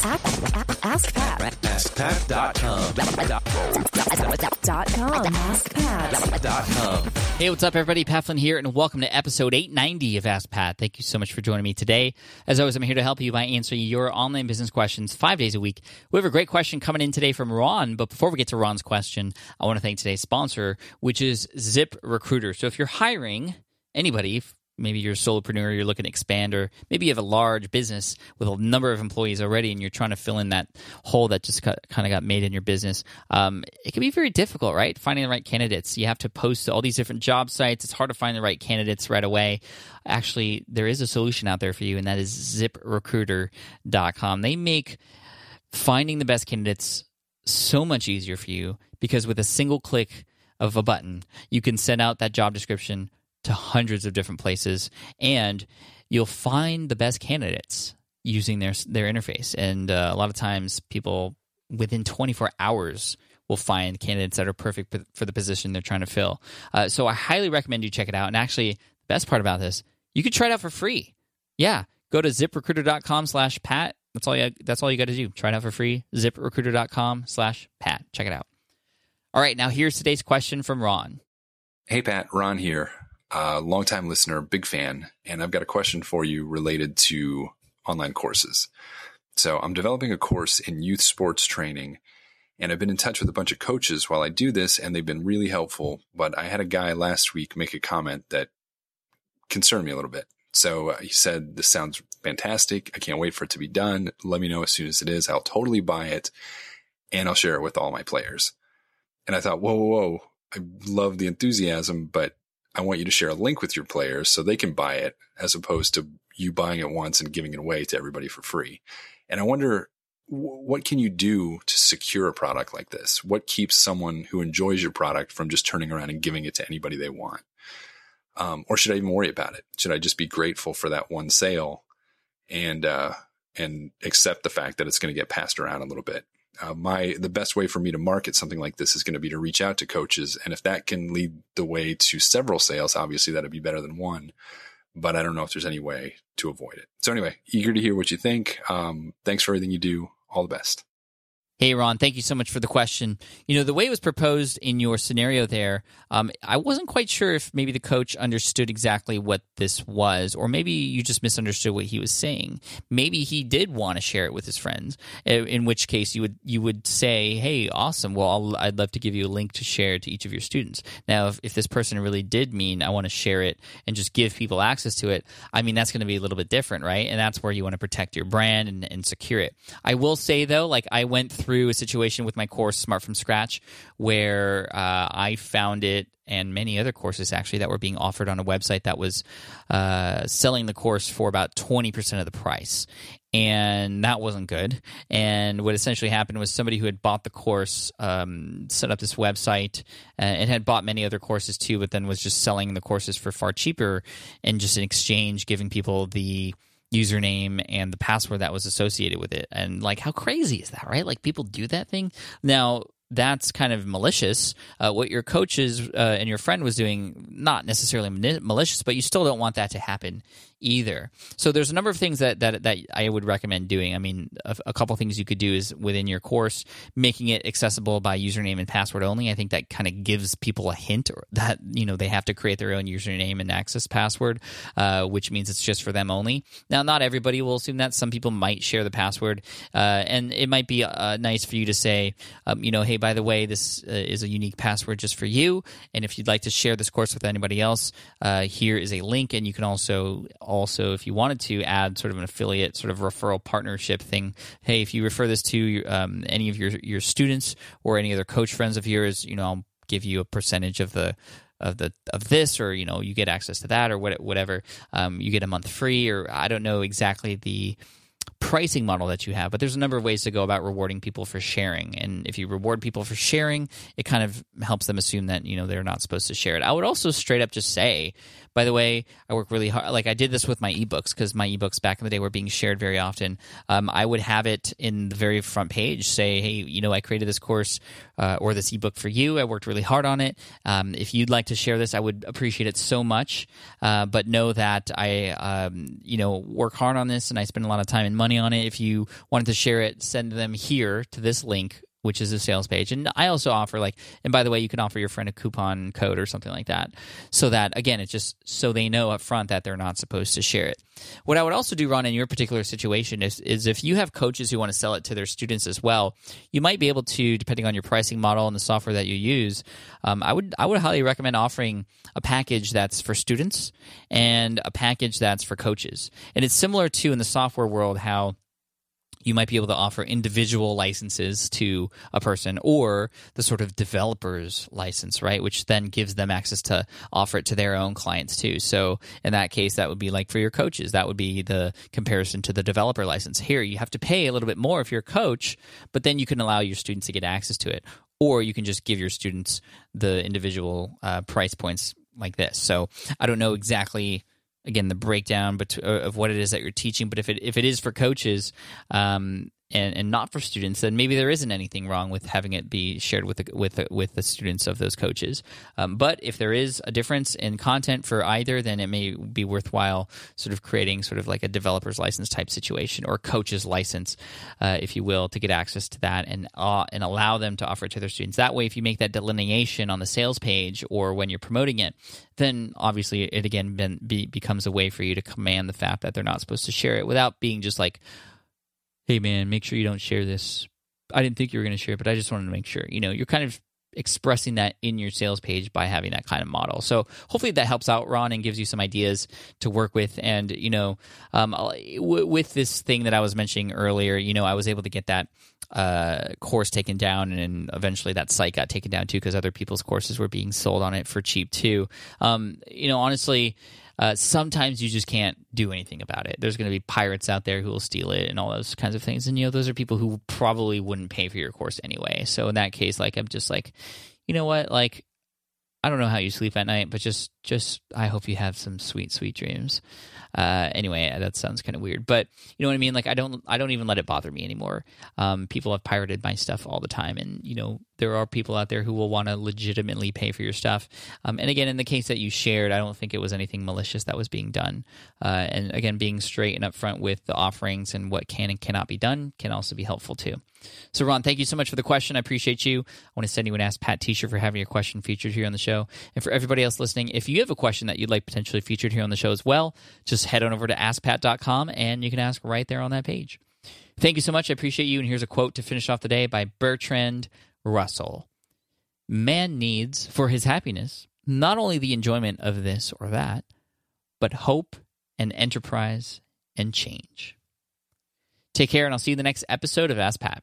Ask, ask, Pat. AskPat.com. Dot com. Ask Pat. Dot com. Hey, what's up, everybody? Pat Flynn here, and welcome to episode 890 of Ask Pat. Thank you so much for joining me today. As always, I'm here to help you by answering your online business questions five days a week. We have a great question coming in today from Ron, but before we get to Ron's question, I want to thank today's sponsor, which is Zip Recruiter. So if you're hiring anybody, maybe you're a solopreneur, you're looking to expand, or maybe you have a large business with a number of employees already and you're trying to fill in that hole that just kind of got made in your business, um, it can be very difficult, right? Finding the right candidates. You have to post to all these different job sites. It's hard to find the right candidates right away. Actually, there is a solution out there for you, and that is ziprecruiter.com. They make finding the best candidates so much easier for you because with a single click of a button, you can send out that job description to hundreds of different places and you'll find the best candidates using their their interface. And uh, a lot of times people within 24 hours will find candidates that are perfect for the position they're trying to fill. Uh, so i highly recommend you check it out. And actually the best part about this you can try it out for free. Yeah go to ziprecruiter.com slash pat. That's all you that's all you got to do. Try it out for free. ziprecruiter.com slash pat. Check it out. All right now here's today's question from ron. Hey, Pat, Ron here. Uh, longtime listener, big fan. And I've got a question for you related to online courses. So I'm developing a course in youth sports training. And I've been in touch with a bunch of coaches while I do this, and they've been really helpful. But I had a guy last week make a comment that concerned me a little bit. So uh, he said, This sounds fantastic. I can't wait for it to be done. Let me know as soon as it is. I'll totally buy it and I'll share it with all my players. And I thought, whoa, whoa, whoa. I love the enthusiasm, but I want you to share a link with your players so they can buy it as opposed to you buying it once and giving it away to everybody for free. And I wonder what can you do to secure a product like this? What keeps someone who enjoys your product from just turning around and giving it to anybody they want? Um, or should I even worry about it? Should I just be grateful for that one sale and uh, and accept the fact that it's going to get passed around a little bit? Uh, my the best way for me to market something like this is going to be to reach out to coaches. And if that can lead the way to several sales obviously that'd be better than one but i don't know if there's any way to avoid it. So anyway eager to hear what you think. Um, thanks for everything you do. All the best Hey, Ron, thank you so much for the question. You know, the way it was proposed in your scenario there, um, I wasn't quite sure if maybe the coach understood exactly what this was, or maybe you just misunderstood what he was saying. Maybe he did want to share it with his friends, in which case you would you would say, "Hey, awesome! Well, i would love to give you a link to share to each of your students." Now, if, if this person really did mean I want to share it and just give people access to it, I mean that's going to be a little bit different, right? And that's where you want to protect your brand and, and secure it. I will say though, like I went through through a situation with my course Smart from Scratch where uh, I found it and many other courses actually that were being offered on a website that was uh, selling the course for about 20% of the price. And that wasn't good. And what essentially happened was somebody who had bought the course um, set up this website uh, and had bought many other courses too, but then was just selling the courses for far cheaper and just in exchange giving people the username and the password that was associated with it. And like, how crazy is that, right? Like, people do that thing. Now, that's kind of malicious. Uh, what your coaches uh, and your friend was doing, not necessarily malicious, but you still don't want that to happen either. So there's a number of things that that, that I would recommend doing. I mean, a, a couple things you could do is within your course, making it accessible by username and password only. I think that kind of gives people a hint that you know they have to create their own username and access password, uh, which means it's just for them only. Now, not everybody will assume that. Some people might share the password, uh, and it might be uh, nice for you to say, um, you know, hey, by the way, this uh, is a unique password just for you, and if you'd like to share this course with anybody else, uh, here is a link, and you can also also, if you wanted to add sort of an affiliate, sort of referral partnership thing, hey, if you refer this to um, any of your your students or any other coach friends of yours, you know, I'll give you a percentage of the of the of this or you know you get access to that or what, whatever. Um, you get a month free or i don't know exactly the pricing model that you have, but there's a number of ways to go about rewarding people for sharing. And if you reward people for sharing, it kind of helps them assume that, you know, they're not supposed to share it. I would also straight up just say, by the way, I work really hard. Like I did this with my ebooks because my ebooks back in the day were being shared very often. Um, I would have it in the very front page say, hey, you know, I created this course uh, or this ebook for you. I worked really hard on it. Um, if you'd like to share this, I would appreciate it so much. Uh, but know that I, um, you know, work hard on this and I spend a lot of time and money on it. If you wanted to share it, send them here to this link which is a sales page. And I also offer like, and by the way, you can offer your friend a coupon code or something like that, so that again, it's just so they know up front that they're not supposed to share it. What I would also do, Ron, in your particular situation is, is if you have coaches who want to sell it to their students as well, you might be able to, depending on your pricing model and the software that you use, um, I would I would highly recommend offering a package that's for students and a package that's for coaches. And it's similar to in the software world how you might be able to offer individual licenses to a person or the sort of developer's license, right? Which then gives them access to offer it to their own clients too. So in that case, that would be like for your coaches, that would be the comparison to the developer license. Here, you have to pay a little bit more if you're a coach, but then you can allow your students to get access to it. Or you can just give your students the individual uh, price points like this. So I don't know exactly again the breakdown uh, of what it is that you're teaching. But if it if it is for coaches, um, and, and not for students, then maybe there isn't anything wrong with having it be shared with the, with the, with the students of those coaches. Um, but if there is a difference in content for either, then it may be worthwhile sort of creating sort of like a developer's license type situation or coach's license, uh, if you will, to get access to that and uh, and allow them to offer it to their students. That way, if you make that delineation on the sales page or when you're promoting it, then obviously it again been, be, becomes a way for you to command the fact that they're not supposed to share it without being just like hey man, make sure you don't share this. I didn't think you were going to share it, but I just wanted to make sure. You know, you're kind of expressing that in your sales page by having that kind of model. So hopefully that helps out Ron and gives you some ideas to work with. And you know, um, w- with this thing that I was mentioning earlier, you know, I was able to get that uh, course taken down, and eventually that site got taken down too because other people's courses were being sold on it for cheap too. Um, you know, honestly uh, sometimes you just can't do anything about it. There's going to be pirates out there who will steal it and all those kinds of things. And, you know, those are people who probably wouldn't pay for your course anyway. So in that case, like, I'm just like, you know what? Like, I don't know how you sleep at night, but just, just, I hope you have some sweet, sweet dreams. Uh, anyway, that sounds kind of weird, but you know what I mean. Like I don't, I don't even let it bother me anymore. Um, people have pirated my stuff all the time, and you know there are people out there who will want to legitimately pay for your stuff. Um, and again, in the case that you shared, I don't think it was anything malicious that was being done. Uh, and again, being straight and upfront with the offerings and what can and cannot be done can also be helpful too. So, Ron, thank you so much for the question. I appreciate you. I want to send you an Ask Pat t-shirt for having your question featured here on the show. And for everybody else listening, if you have a question that you'd like potentially featured here on the show as well, just head on over to askpat.com and you can ask right there on that page. Thank you so much. I appreciate you. And here's a quote to finish off the day by Bertrand Russell. Man needs for his happiness not only the enjoyment of this or that, but hope and enterprise and change. Take care, and I'll see you in the next episode of Ask Pat.